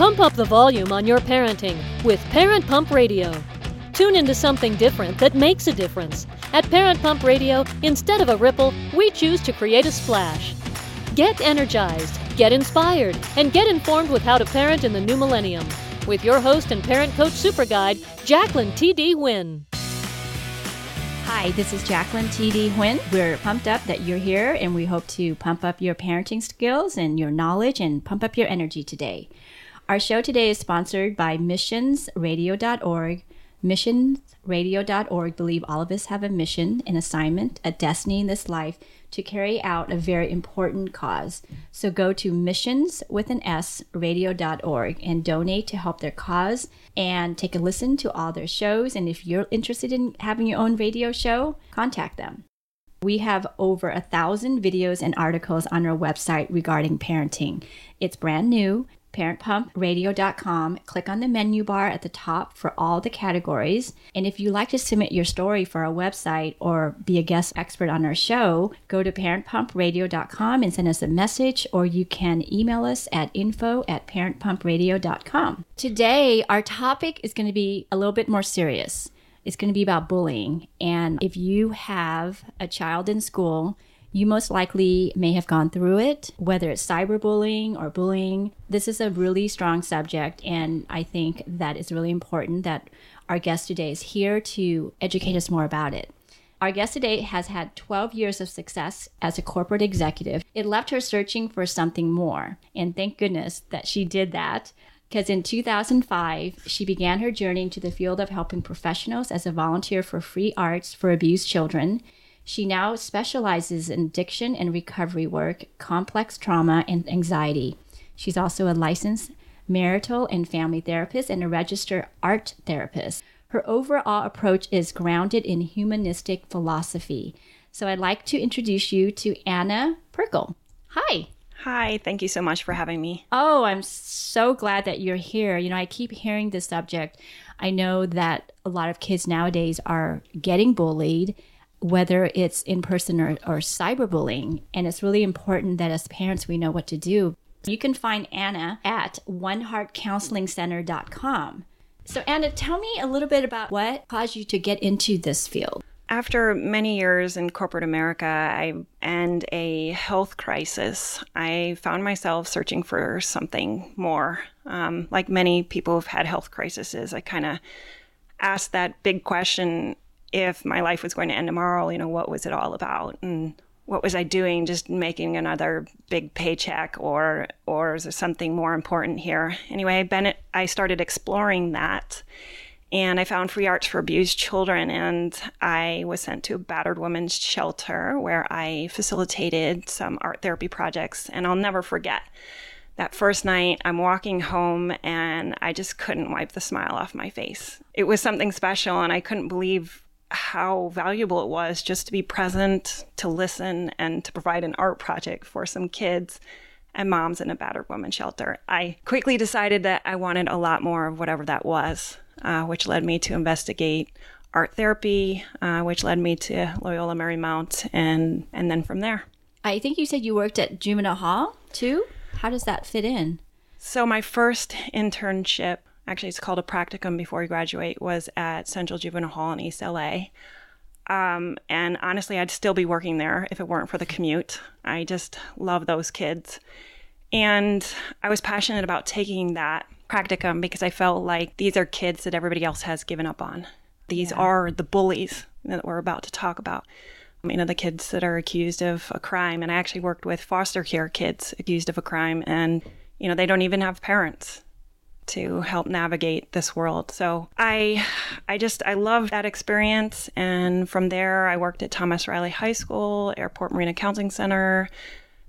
Pump up the volume on your parenting with Parent Pump Radio. Tune into something different that makes a difference. At Parent Pump Radio, instead of a ripple, we choose to create a splash. Get energized, get inspired, and get informed with how to parent in the new millennium. With your host and parent coach super guide, Jacqueline T.D. Wynn. Hi, this is Jacqueline T.D. Huynh. We're pumped up that you're here, and we hope to pump up your parenting skills and your knowledge and pump up your energy today. Our show today is sponsored by missionsradio.org. Missionsradio.org believe all of us have a mission, an assignment, a destiny in this life to carry out a very important cause. So go to missions with an S radio.org and donate to help their cause and take a listen to all their shows. And if you're interested in having your own radio show, contact them. We have over a thousand videos and articles on our website regarding parenting. It's brand new parentpumpradio.com. Click on the menu bar at the top for all the categories. And if you'd like to submit your story for our website or be a guest expert on our show, go to parentpumpradio.com and send us a message, or you can email us at info at parentpumpradio.com. Today, our topic is going to be a little bit more serious. It's going to be about bullying. And if you have a child in school, you most likely may have gone through it, whether it's cyberbullying or bullying. This is a really strong subject, and I think that it's really important that our guest today is here to educate us more about it. Our guest today has had 12 years of success as a corporate executive. It left her searching for something more, and thank goodness that she did that. Because in 2005, she began her journey into the field of helping professionals as a volunteer for free arts for abused children. She now specializes in addiction and recovery work, complex trauma, and anxiety. She's also a licensed marital and family therapist and a registered art therapist. Her overall approach is grounded in humanistic philosophy. So I'd like to introduce you to Anna Perkel. Hi. Hi, thank you so much for having me. Oh, I'm so glad that you're here. You know, I keep hearing this subject. I know that a lot of kids nowadays are getting bullied whether it's in person or, or cyberbullying. And it's really important that as parents, we know what to do. You can find Anna at oneheartcounselingcenter.com. So, Anna, tell me a little bit about what caused you to get into this field. After many years in corporate America I, and a health crisis, I found myself searching for something more. Um, like many people who've had health crises, I kind of asked that big question if my life was going to end tomorrow, you know, what was it all about? And what was I doing? Just making another big paycheck, or or is there something more important here? Anyway, Bennett, I started exploring that, and I found free arts for abused children, and I was sent to a battered women's shelter where I facilitated some art therapy projects, and I'll never forget. That first night, I'm walking home and I just couldn't wipe the smile off my face. It was something special, and I couldn't believe how valuable it was just to be present, to listen, and to provide an art project for some kids and moms in a battered woman shelter. I quickly decided that I wanted a lot more of whatever that was, uh, which led me to investigate art therapy, uh, which led me to Loyola Marymount, and and then from there. I think you said you worked at Juvenile Hall too. How does that fit in? So my first internship actually it's called a practicum before you graduate, was at Central Juvenile Hall in East LA. Um, and honestly, I'd still be working there if it weren't for the commute. I just love those kids. And I was passionate about taking that practicum because I felt like these are kids that everybody else has given up on. These yeah. are the bullies that we're about to talk about. You know, the kids that are accused of a crime. And I actually worked with foster care kids accused of a crime, and, you know, they don't even have parents to help navigate this world. So I I just I love that experience and from there I worked at Thomas Riley High School, Airport Marina Counseling Center,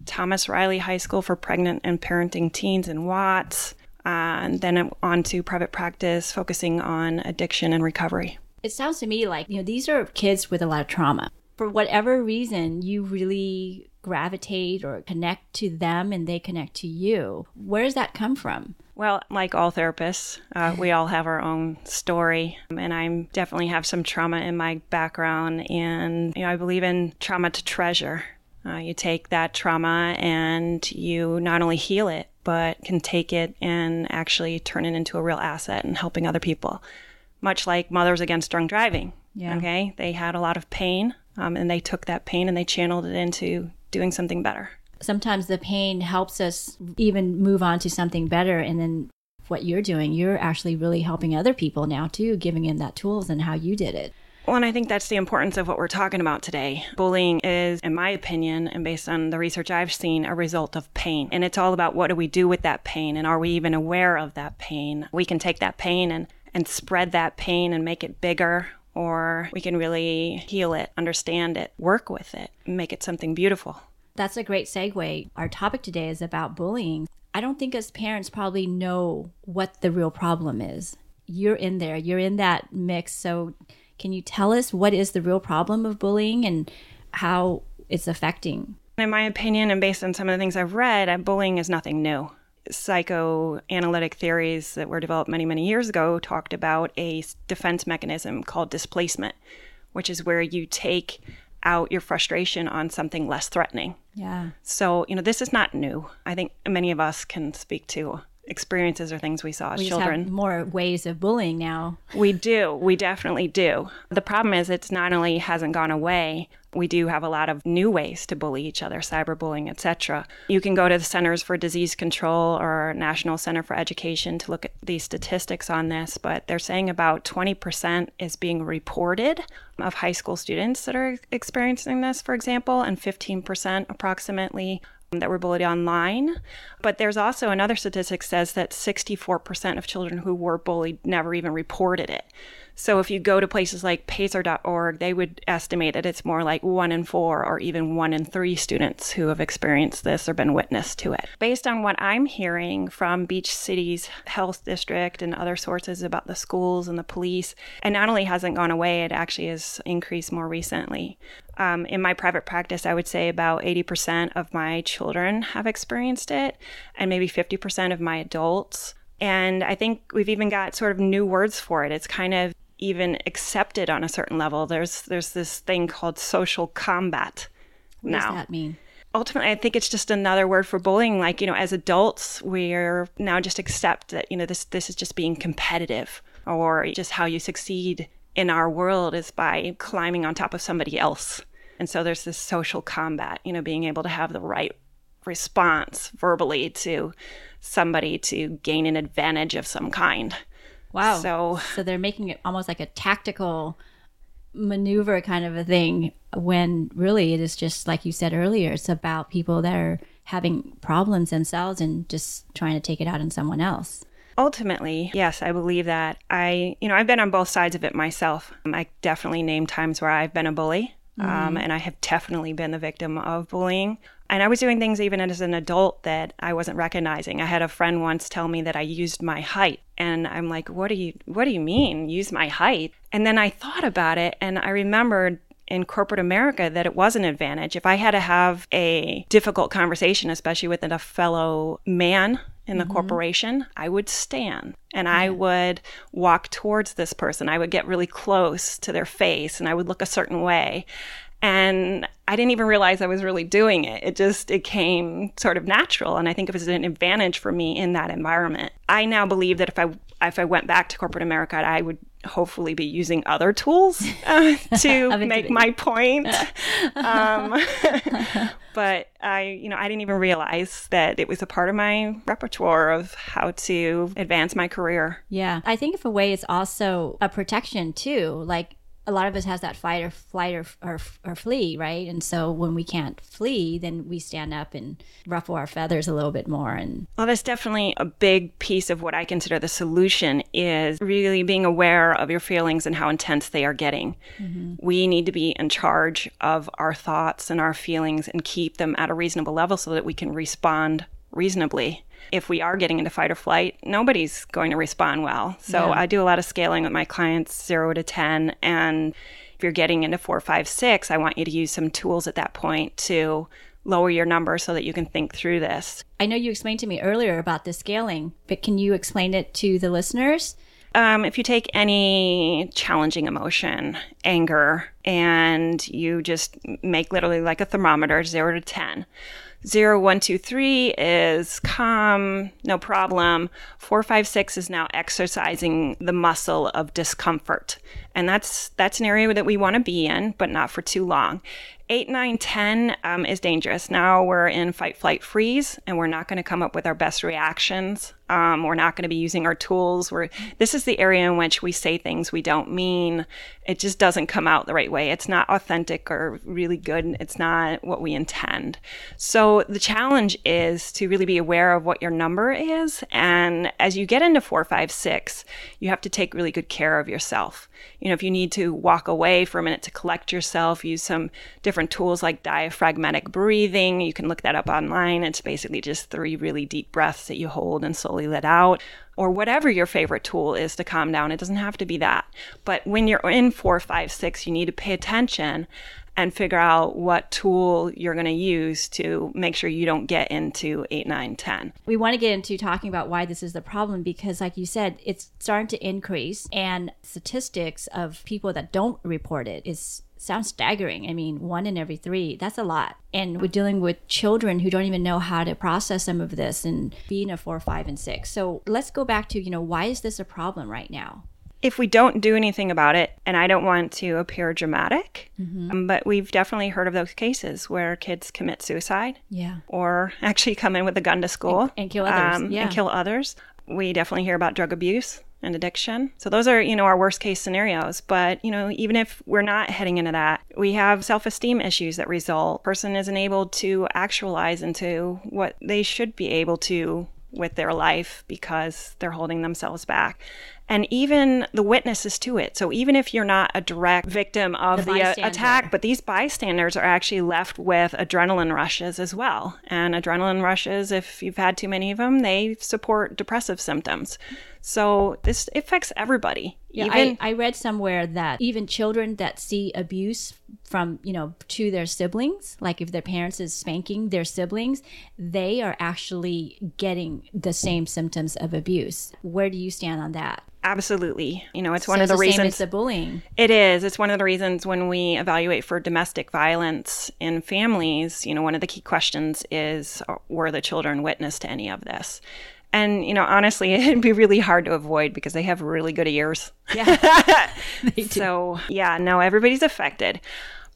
Thomas Riley High School for pregnant and parenting teens in Watts, uh, and then on to private practice focusing on addiction and recovery. It sounds to me like, you know, these are kids with a lot of trauma. For whatever reason, you really gravitate or connect to them and they connect to you. Where does that come from? Well, like all therapists, uh, we all have our own story, and I definitely have some trauma in my background, and you know, I believe in trauma to treasure. Uh, you take that trauma and you not only heal it, but can take it and actually turn it into a real asset and helping other people. Much like Mothers Against Drunk Driving. Yeah. Okay. They had a lot of pain um, and they took that pain and they channeled it into doing something better. Sometimes the pain helps us even move on to something better. And then what you're doing, you're actually really helping other people now too, giving them that tools and how you did it. Well, and I think that's the importance of what we're talking about today. Bullying is, in my opinion, and based on the research I've seen, a result of pain. And it's all about what do we do with that pain and are we even aware of that pain? We can take that pain and, and spread that pain and make it bigger, or we can really heal it, understand it, work with it, make it something beautiful. That's a great segue. Our topic today is about bullying. I don't think as parents probably know what the real problem is. You're in there, you're in that mix. So, can you tell us what is the real problem of bullying and how it's affecting? In my opinion, and based on some of the things I've read, uh, bullying is nothing new. Psychoanalytic theories that were developed many, many years ago talked about a defense mechanism called displacement, which is where you take out your frustration on something less threatening. Yeah. So, you know, this is not new. I think many of us can speak to experiences or things we saw as we children. have more ways of bullying now. We do. We definitely do. The problem is it's not only hasn't gone away, we do have a lot of new ways to bully each other, cyberbullying, etc. You can go to the Centers for Disease Control or National Center for Education to look at these statistics on this, but they're saying about 20% is being reported of high school students that are experiencing this, for example, and 15% approximately that were bullied online. But there's also another statistic says that 64% of children who were bullied never even reported it. So if you go to places like pacer.org, they would estimate that it's more like one in four or even one in three students who have experienced this or been witness to it. Based on what I'm hearing from Beach Cities health district and other sources about the schools and the police, and not only hasn't gone away, it actually has increased more recently. Um, in my private practice, I would say about 80% of my children have experienced it, and maybe 50% of my adults. And I think we've even got sort of new words for it. It's kind of even accepted on a certain level. There's there's this thing called social combat. What now. does that mean? Ultimately, I think it's just another word for bullying. Like you know, as adults, we're now just accept that you know this this is just being competitive, or just how you succeed in our world is by climbing on top of somebody else. And so there's this social combat. You know, being able to have the right response verbally to somebody to gain an advantage of some kind. Wow. So So they're making it almost like a tactical maneuver kind of a thing when really it is just like you said earlier, it's about people that are having problems themselves and just trying to take it out on someone else. ultimately, yes, I believe that. I, you know, I've been on both sides of it myself. Um, I definitely name times where I've been a bully, um, and I have definitely been the victim of bullying. And I was doing things even as an adult that I wasn't recognizing. I had a friend once tell me that I used my height, and I'm like, "What do you What do you mean, use my height?" And then I thought about it, and I remembered in corporate America that it was an advantage. If I had to have a difficult conversation, especially with a fellow man in the mm-hmm. corporation, I would stand and I would walk towards this person. I would get really close to their face and I would look a certain way. And I didn't even realize I was really doing it. It just it came sort of natural and I think it was an advantage for me in that environment. I now believe that if I if I went back to corporate America, I would hopefully be using other tools uh, to make my point. um, but I, you know, I didn't even realize that it was a part of my repertoire of how to advance my career. Yeah. I think if a way it's also a protection too. Like a lot of us has that fight or flight or, or, or flee, right? And so when we can't flee, then we stand up and ruffle our feathers a little bit more. And Well, that's definitely a big piece of what I consider the solution is really being aware of your feelings and how intense they are getting. Mm-hmm. We need to be in charge of our thoughts and our feelings and keep them at a reasonable level so that we can respond reasonably. If we are getting into fight or flight, nobody's going to respond well. So Yeah. I do a lot of scaling with my clients, zero to 10. And if you're getting into four, five, six, I want you to use some tools at that point to lower your number so that you can think through this. I know you explained to me earlier about the scaling, but can you explain it to the listeners? Um, if you take any challenging emotion, anger, and you just make literally like a thermometer, zero to 10. Zero, one, two, three is calm, no problem. Four, five, six is now exercising the muscle of discomfort. And that's that's an area that we want to be in, but not for too long. 8, 9, 10 um, is dangerous. Now we're in fight, flight, freeze, and we're not going to come up with our best reactions. Um, we're not going to be using our tools. We're, this is the area in which we say things we don't mean. It just doesn't come out the right way. It's not authentic or really good. It's not what we intend. So the challenge is to really be aware of what your number is. And as you get into four, five, six, you have to take really good care of yourself. You know, if you need to walk away for a minute to collect yourself, use some different tools like diaphragmatic breathing. You can look that up online. It's basically just three really deep breaths that you hold and slowly let out or whatever your favorite tool is to calm down. It doesn't have to be that. But when you're in four, five, six, you need to pay attention and figure out what tool you're going to use to make sure you don't get into 8 9 10 we want to get into talking about why this is the problem because like you said it's starting to increase and statistics of people that don't report it is sounds staggering. I mean, one in every three, that's a lot. And we're dealing with children who don't even know how to process some of this and being a four, five, and six. So let's go back to, you know, why is this a problem right now? If we don't do anything about it, and I don't want to appear dramatic, mm-hmm. um, but we've definitely heard of those cases where kids commit suicide. Yeah. Or actually come in with a gun to school and, and kill others. Um, yeah. And kill others. We definitely hear about drug abuse and addiction. So those are, you know, our worst case scenarios. But, you know, even if we're not heading into that, we have self-esteem issues that result. Person isn't able to actualize into what they should be able to with their life because they're holding themselves back and even the witnesses to it. So even if you're not a direct victim of the, the uh, attack, but these bystanders are actually left with adrenaline rushes as well. And adrenaline rushes, if you've had too many of them, they support depressive symptoms. So this affects everybody. Yeah, even, I, I read somewhere that even children that see abuse from, you know, to their siblings, like if their parents is spanking their siblings, they are actually getting the same symptoms of abuse. Where do you stand on that? Absolutely. You know, it's one so of the, the reasons. it's the bullying. It is. It's one of the reasons when we evaluate for domestic violence in families, you know, one of the key questions is uh, were the children witness to any of this? And, you know, honestly, it'd be really hard to avoid because they have really good ears. Yeah. so, yeah, no, everybody's affected.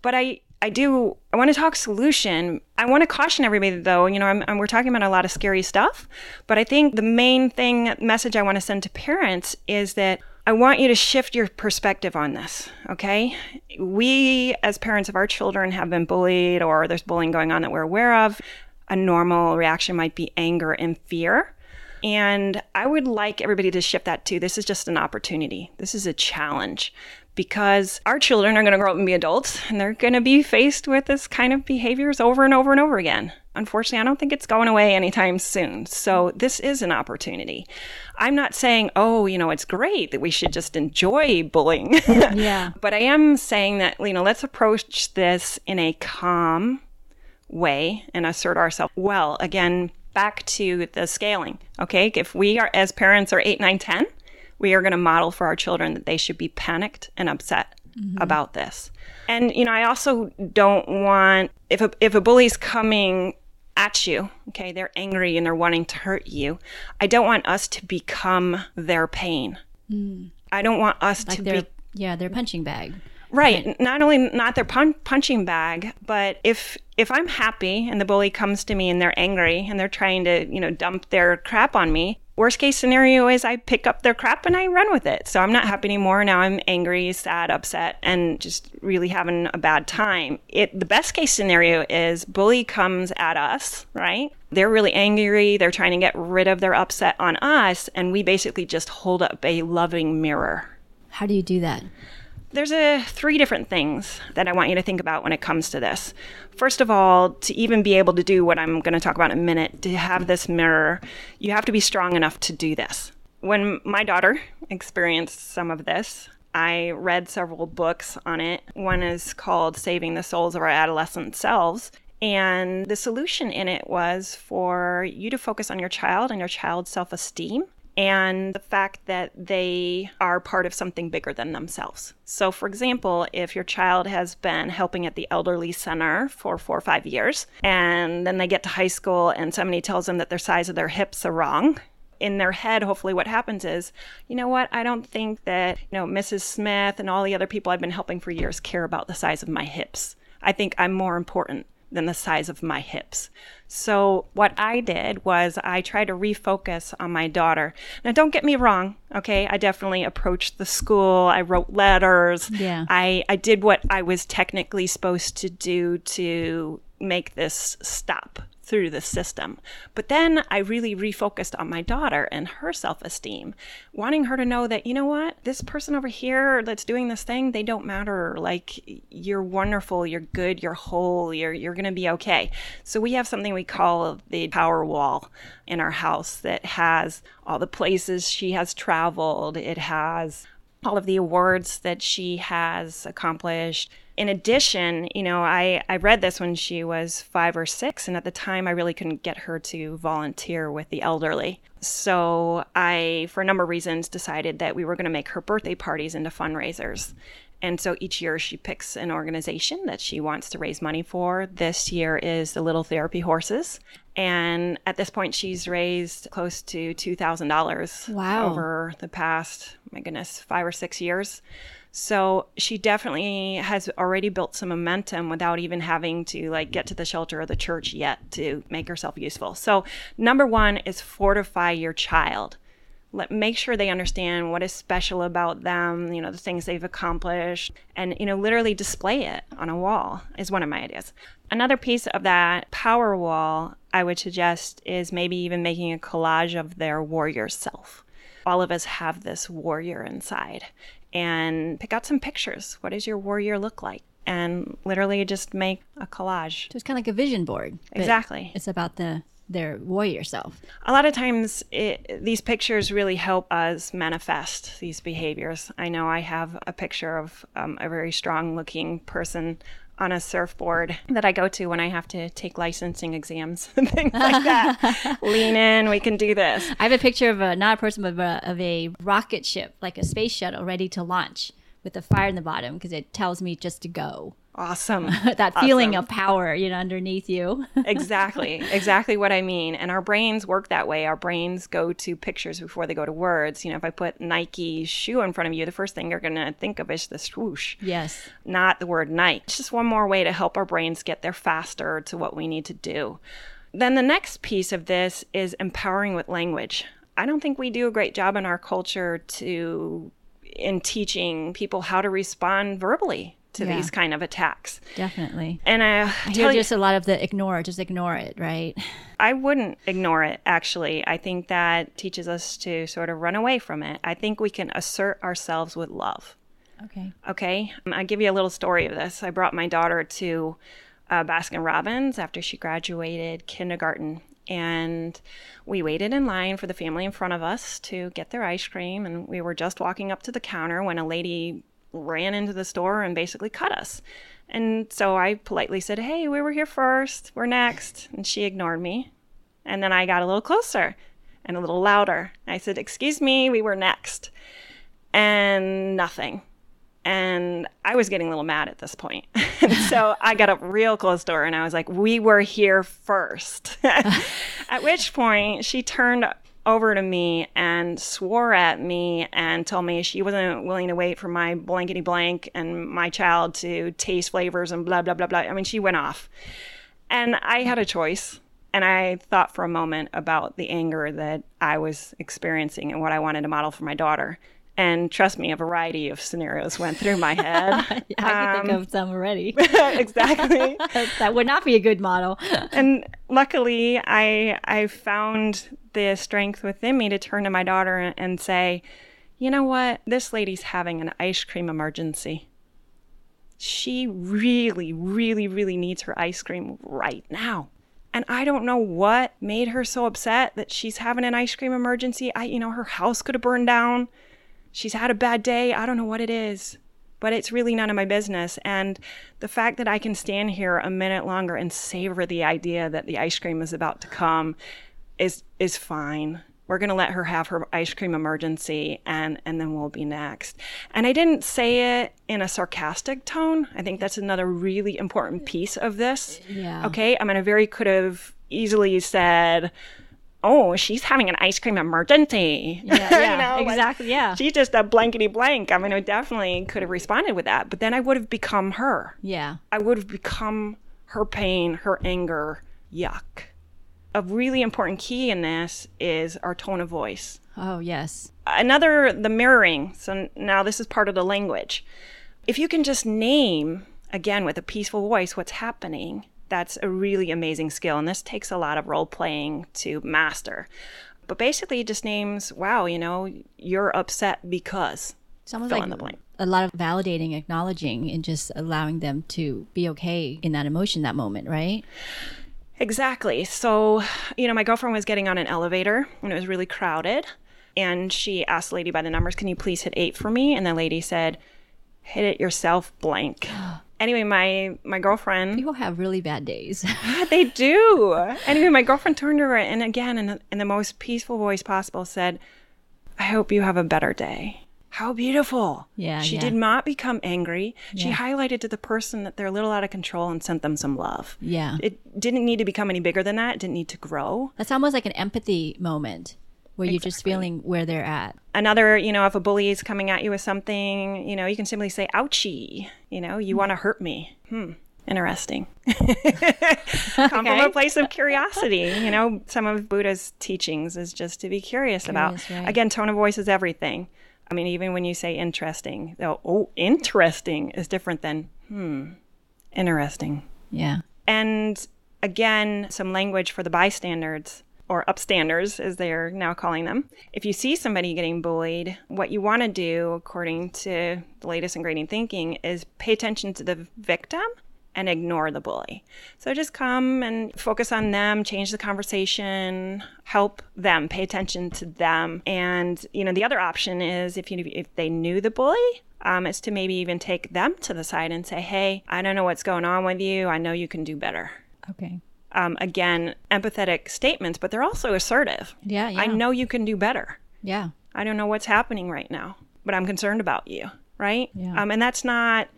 But I, I do, I want to talk solution. I want to caution everybody though, you know, I'm, I'm, we're talking about a lot of scary stuff, but I think the main thing, message I want to send to parents is that I want you to shift your perspective on this, okay? We, as parents of our children, have been bullied or there's bullying going on that we're aware of. A normal reaction might be anger and fear. And I would like everybody to shift that too. This is just an opportunity. This is a challenge because our children are going to grow up and be adults and they're going to be faced with this kind of behaviors over and over and over again. Unfortunately, I don't think it's going away anytime soon. So, this is an opportunity. I'm not saying, oh, you know, it's great that we should just enjoy bullying. yeah. but I am saying that, you know, let's approach this in a calm way and assert ourselves well. Again, back to the scaling. Okay. If we are, as parents, are 8, 9, 10, we are going to model for our children that they should be panicked and upset mm-hmm. about this. And you know, I also don't want if a if a bully's coming at you, okay, they're angry and they're wanting to hurt you. I don't want us to become their pain. Mm. I don't want us like to be yeah, their punching bag. Right. Not only not their pun- punching bag, but if if I'm happy and the bully comes to me and they're angry and they're trying to, you know, dump their crap on me, worst case scenario is I pick up their crap and I run with it. So I'm not happy anymore. Now I'm angry, sad, upset, and just really having a bad time. It the best case scenario is bully comes at us, right? They're really angry, they're trying to get rid of their upset on us, and we basically just hold up a loving mirror. How do you do that? There's a three different things that I want you to think about when it comes to this. First of all, to even be able to do what I'm going to talk about in a minute, to have this mirror, you have to be strong enough to do this. When my daughter experienced some of this, I read several books on it. One is called Saving the Souls of Our Adolescent Selves. And the solution in it was for you to focus on your child and your child's self esteem and the fact that they are part of something bigger than themselves. So, for example, if your child has been helping at the elderly center for four or five years, and then they get to high school and somebody tells them that their size of their hips are wrong, in their head, hopefully, what happens is, you know what? I don't think that, you know, Mrs. Smith and all the other people I've been helping for years care about the size of my hips. I think I'm more important than the size of my hips. So, what I did was I tried to refocus on my daughter. Now, don't get me wrong, okay? I definitely approached the school. I wrote letters. Yeah. I, I did what I was technically supposed to do to make this stop through the system. But then I really refocused on my daughter and her self esteem, wanting her to know that, you know what, this person over here that's doing this thing, they don't matter. Like, you're wonderful, you're good, you're whole, you're, you're going to be okay. So we have something we call the power wall in our house that has all the places she has traveled, it has all of the awards that she has accomplished in addition, you know, I, I read this when she was five or six, and at the time I really couldn't get her to volunteer with the elderly. So I, for a number of reasons, decided that we were going to make her birthday parties into fundraisers. And so each year she picks an organization that she wants to raise money for. This year is the Little Therapy Horses. And at this point, she's raised close to $2,000 wow. over the past, my goodness, five or six years. So she definitely has already built some momentum without even having to like get to the shelter or the church yet to make herself useful. So number one is fortify your child. Let make sure they understand what is special about them, you know, the things they've accomplished, and you know, literally display it on a wall is one of my ideas. Another piece of that power wall I would suggest is maybe even making a collage of their warrior self all of us have this warrior inside and pick out some pictures. What does your warrior look like? And literally just make a collage. So it's kind of like a vision board. Exactly. It's about the their warrior self. A lot of times, it, these pictures really help us manifest these behaviors. I know I have a picture of um, a very strong looking person on a surfboard that I go to when I have to take licensing exams and things like that. Lean in, we can do this. I have a picture of a not a person, but of a, of a rocket ship, like a space shuttle, ready to launch with a fire in the bottom because it tells me just to go. Awesome. that awesome. feeling of power, you know, underneath you. exactly. Exactly what I mean. And our brains work that way. Our brains go to pictures before they go to words. You know, if I put Nike shoe in front of you, the first thing you're going to think of is the swoosh. Yes. Not the word Nike. It's just one more way to help our brains get there faster to what we need to do. Then the next piece of this is empowering with language. I don't think we do a great job in our culture to in teaching people how to respond verbally to yeah. these kind of attacks. Definitely. And I, I hear just a lot of the ignore, just ignore it, right? I wouldn't ignore it, actually. I think that teaches us to sort of run away from it. I think we can assert ourselves with love. Okay. Okay. I'll give you a little story of this. I brought my daughter to uh, Baskin Robbins after she graduated kindergarten. And we waited in line for the family in front of us to get their ice cream. And we were just walking up to the counter when a lady ran into the store and basically cut us. And so I politely said, Hey, we were here first. We're next. And she ignored me. And then I got a little closer and a little louder. I said, Excuse me, we were next. And nothing. And I was getting a little mad at this point. so I got up real close to her and I was like, We were here first. at which point she turned over to me and swore at me and told me she wasn't willing to wait for my blankety blank and my child to taste flavors and blah, blah, blah, blah. I mean, she went off. And I had a choice. And I thought for a moment about the anger that I was experiencing and what I wanted to model for my daughter. And trust me, a variety of scenarios went through my head. I can um, think of some already. exactly. that would not be a good model. and luckily, I I found the strength within me to turn to my daughter and say, "You know what? This lady's having an ice cream emergency. She really, really, really needs her ice cream right now." And I don't know what made her so upset that she's having an ice cream emergency. I, you know, her house could have burned down she's had a bad day. I don't know what it is, but it's really none of my business. And the fact that I can stand here a minute longer and savor the idea that the ice cream is about to come is is fine. We're going to let her have her ice cream emergency and, and then we'll be next. And I didn't say it in a sarcastic tone. I think that's another really important piece of this. Yeah. Okay. I mean, I very could have easily said, Oh, she's having an ice cream emergency. Yeah, You yeah, know, like, exactly. yeah. She's just a blankety blank. I mean, I definitely could have responded with that, but then I would have become her. yeah. I would have become her pain, her anger. Yuck. A really important key in this is our tone of voice. Oh, yes. Another, the mirroring. So now this is part of the language. If you can just name, again, with a peaceful voice, what's happening, that's a really amazing skill. And this takes a lot of role playing to master. But basically, it just names, wow, you know, you're upset because. It's almost Fill like in the blank. a lot of validating, acknowledging, and just allowing them to be okay in that emotion, that moment, right? Exactly. So, you know, my girlfriend was getting on an elevator and it was really crowded. And she asked the lady by the numbers, Can you please hit eight for me? And the lady said, Hit it yourself, blank. anyway, my my girlfriend, People have really bad days. Ah, they do. Anyway, my girlfriend turned to her and again, in, in the most peaceful voice possible, said, I hope you have a better day. How beautiful. Yeah, She yeah. did not become angry. She highlighted to the person that they're a little out of control and sent them some love. yeah. It didn't need to become any bigger than that. It didn't need to grow. That's almost like an empathy moment where you're just feeling where they're at. Another, you know, if a bully is coming at you with something, you know, you can simply say, ouchie, you know, you want to hurt me. Hmm. Interesting. Come from a place of curiosity. You know, some of Buddha's teachings is just to be curious, about. Right. Again, tone of voice is everything. I mean, even when you say interesting, though, oh, interesting is different than, hmm, interesting. Yeah. And again, some language for the bystanders or upstanders, as they're now calling them. If you see somebody getting bullied, what you want to do, according to the latest in grading thinking, is pay attention to the victim and ignore the bully. So just come and focus on them, change the conversation, help them, pay attention to them. And, you know, the other option is if you if they knew the bully, um, is to maybe even take them to the side and say, hey, I don't know what's going on with you. I know you can do better. Okay. Um, again, empathetic statements, but they're also assertive. Yeah. Yeah. I know you can do better. Yeah. I don't know what's happening right now, but I'm concerned about you, right? Yeah. Um, and that's not,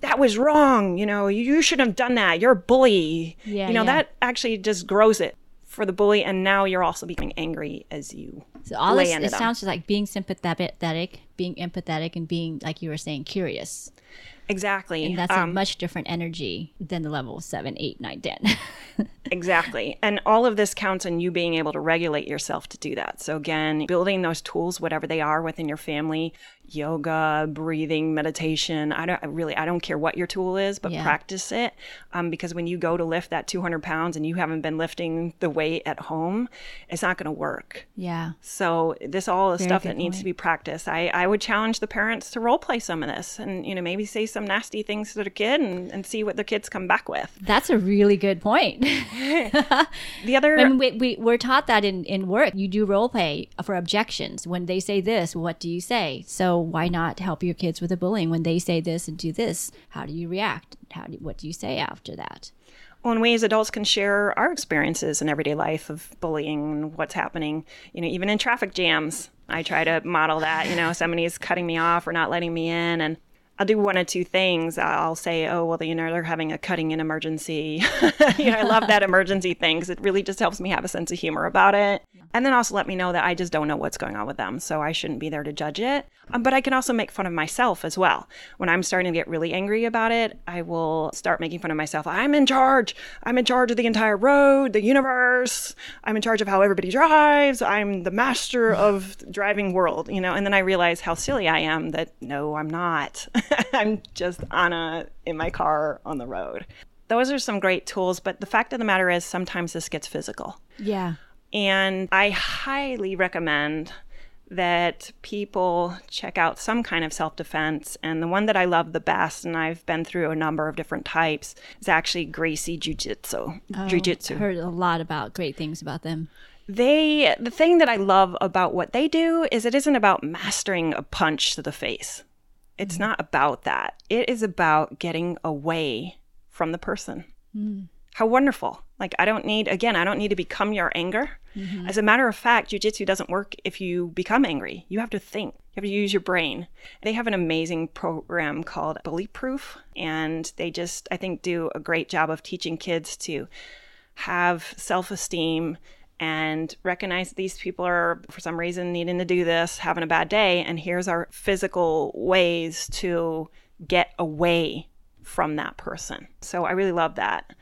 that was wrong. You know, you, you shouldn't have done that. You're a bully. Yeah, You know, yeah. that actually just grows it for the bully. And now you're also becoming angry as you. So all lay this, it sounds just like being sympathetic, being empathetic, and being, like you were saying, curious. Exactly. And that's Um, a much different energy than the level seven, eight, nine, ten. Exactly. And all of this counts on you being able to regulate yourself to do that. So, again, building those tools, whatever they are within your family yoga, breathing, meditation. I don't I really, I don't care what your tool is, but Yeah. practice it. Um, because when you go to lift that 200 pounds and you haven't been lifting the weight at home, it's not going to work. yeah. So this all is Very stuff that needs to be practiced. I, I would challenge the parents to role play some of this and, you know, maybe say some nasty things to their kid and, and see what their kids come back with. That's a really good point. The other I mean, we, we, we're taught that in, in work. You do role play for objections. When they say this, what do you say? So why not help your kids with the bullying? When they say this and do this, how do you react? How do, what do you say after that? Well, in ways adults can share our experiences in everyday life of bullying and what's happening, you know, even in traffic jams. I try to model that, you know, somebody's cutting me off or not letting me in. And I'll do one of two things. I'll say, oh, well, you know, they're having a cutting in emergency. you know, I love that emergency thing because it really just helps me have a sense of humor about it. And then also let me know that I just don't know what's going on with them. So I shouldn't be there to judge it. Um, but I can also make fun of myself as well. When I'm starting to get really angry about it, I will start making fun of myself. I'm in charge. I'm in charge of the entire road, the universe. I'm in charge of how everybody drives. I'm the master of the driving world, you know. And then I realize how silly I am that no, I'm not. I'm just Anna in my car on the road. Those are some great tools, but the fact of the matter is sometimes this gets physical. Yeah. And I highly recommend that people check out some kind of self defense. And the one that I love the best, and I've been through a number of different types, is actually Gracie Jiu Jitsu. Oh, Jiu Jitsu. Heard a lot about great things about them. They, the thing that I love about what they do is it isn't about mastering a punch to the face. It's not about that. It is about getting away from the person. Hmm. How wonderful. Like, I don't need, again, I don't need to become your anger. Mm-hmm. As a matter of fact, jujitsu doesn't work if you become angry. You have to think, you have to use your brain. They have an amazing program called Bully Proof, and they just, I think, do a great job of teaching kids to have self esteem and recognize these people are, for some reason, needing to do this, having a bad day. And here's our physical ways to get away from that person. So I really love that.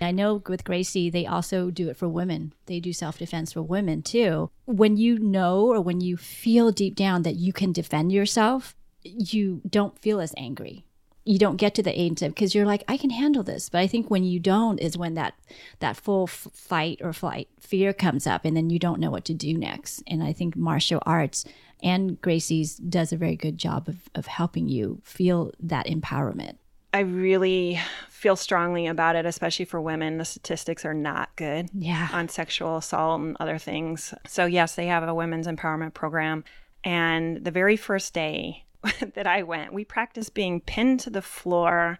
I know with Gracie, they also do it for women. They do self defense for women too. When you know or when you feel deep down that you can defend yourself, you don't feel as angry. You don't get to the age because you're like, I can handle this. But I think when you don't is when that that full f- fight or flight fear comes up, and then you don't know what to do next. And I think martial arts and Gracie's does a very good job of, of helping you feel that empowerment. I really feel strongly about it, especially for women. The statistics are not good Yeah. on sexual assault and other things. So, yes, they have a women's empowerment program. And the very first day that I went, we practiced being pinned to the floor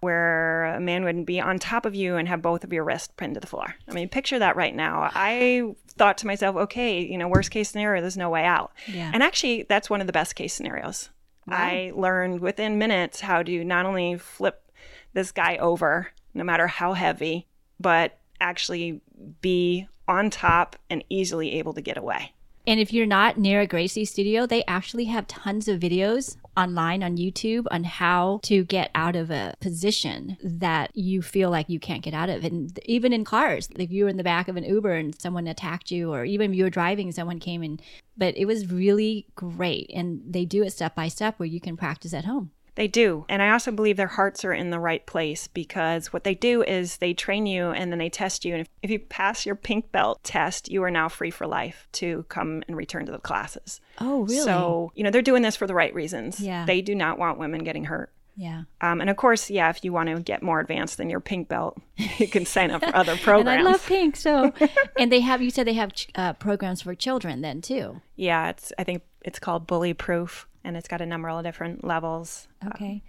where a man would be on top of you and have both of your wrists pinned to the floor. I mean, picture that right now. I thought to myself, okay, you know, worst case scenario, there's no way out. Yeah. And actually, that's one of the best case scenarios. I learned within minutes how to not only flip this guy over, no matter how heavy, but actually be on top and easily able to get away. And if you're not near a Gracie studio, they actually have tons of videos online on YouTube on how to get out of a position that you feel like you can't get out of. And even in cars, if you were in the back of an Uber and someone attacked you, or even if you were driving someone came in. But it was really great. And they do it step by step where you can practice at home. They do. And I also believe their hearts are in the right place because what they do is they train you and then they test you. And if, if you pass your pink belt test, you are now free for life to come and return to the classes. Oh, really? So, you know, they're doing this for the right reasons. Yeah. They do not want women getting hurt. yeah. Um, and of course, yeah, if you want to get more advanced than your pink belt, you can sign up for other programs. And. I love pink. So, and they have, you said they have uh, programs for children then too. yeah, it's I think it's called Bully Proof, and it's got a number of different levels. Uh, okay.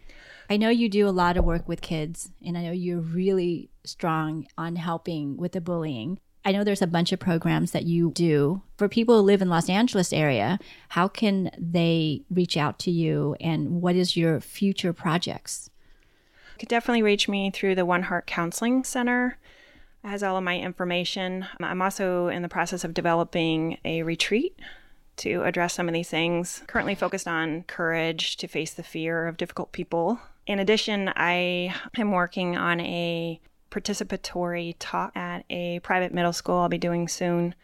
I know you do a lot of work with kids, and I know you're really strong on helping with the bullying. I know there's a bunch of programs that you do for people who live in Los Angeles area. How can they reach out to you, and what is your future projects? You could definitely reach me through the One Heart Counseling Center. It has all of my information. I'm also in the process of developing a retreat to address some of these things. Currently focused on courage to face the fear of difficult people. In addition, I am working on a participatory talk at a private middle school I'll be doing soon.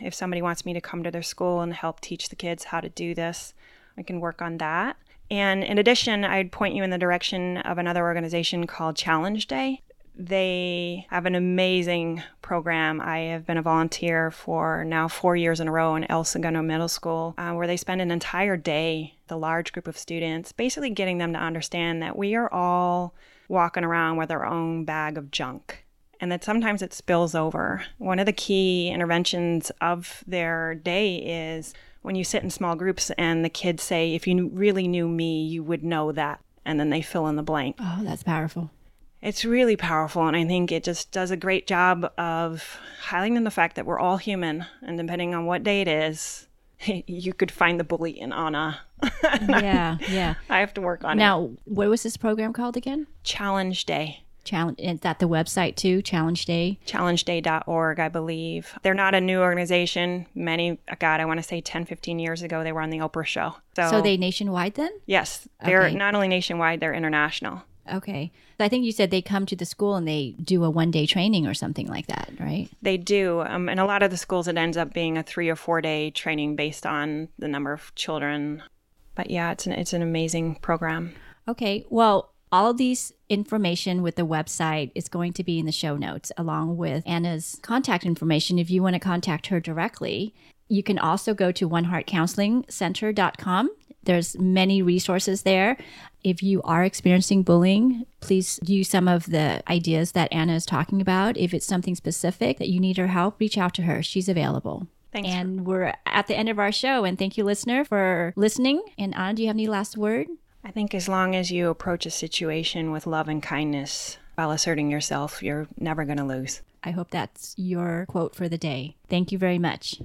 If somebody wants me to come to their school and help teach the kids how to do this, I can work on that. And in addition, I'd point you in the direction of another organization called Challenge Day. They have an amazing program. I have been a volunteer for now four years in a row in El Segundo Middle School, uh, where they spend an entire day, the large group of students, basically getting them to understand that we are all walking around with our own bag of junk and that sometimes it spills over. One of the key interventions of their day is when you sit in small groups and the kids say, If you really knew me, you would know that. And then they fill in the blank. Oh, that's powerful. It's really powerful, and I think it just does a great job of highlighting the fact that we're all human, and depending on what day it is, you could find the bully in Anna. Yeah, yeah. I have to work on it. Now, what was this program called again? Challenge Day. Challenge. Is that the website too? Challenge Day. challengeday.org, I believe. They're not a new organization. Many, God, I want to say 10, 15 years ago, they were on the Oprah show. So, So they nationwide then? yes, they're Okay. not only nationwide, they're international. Okay. I think you said they come to the school and they do a one day training or something like that, right? They do. Um, and a lot of the schools, it ends up being a three or four day training based on the number of children. But yeah, it's an, it's an amazing program. Okay. Well, all of these information with the website is going to be in the show notes along with Anna's contact information if you want to contact her directly. You can also go to oneheartcounselingcenter.com. There's many resources there. If you are experiencing bullying, please use some of the ideas that Anna is talking about. If it's something specific that you need her help, reach out to her. She's available. Thanks. And we're at the end of our show. And thank you, listener, for listening. And Anna, do you have any last word? I think as long as you approach a situation with love and kindness, while asserting yourself, you're never going to lose. I hope that's your quote for the day. Thank you very much.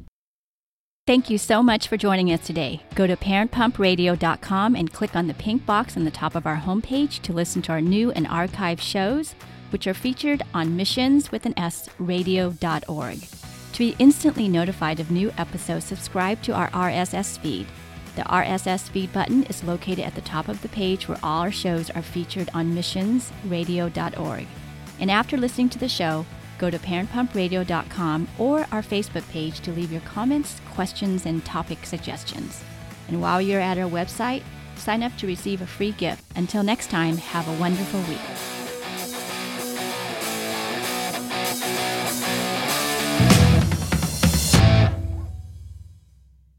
Thank you so much for joining us today. Go to parentpumpradio.com and click on the pink box on the top of our homepage to listen to our new and archived shows, which are featured on missions with an S radio.org. To be instantly notified of new episodes, subscribe to our RSS feed. The RSS feed button is located at the top of the page where all our shows are featured on missionsradio.org. And after listening to the show, go to parentpumpradio.com or our Facebook page to leave your comments, questions, and topic suggestions. And while you're at our website, sign up to receive a free gift. Until next time, have a wonderful week.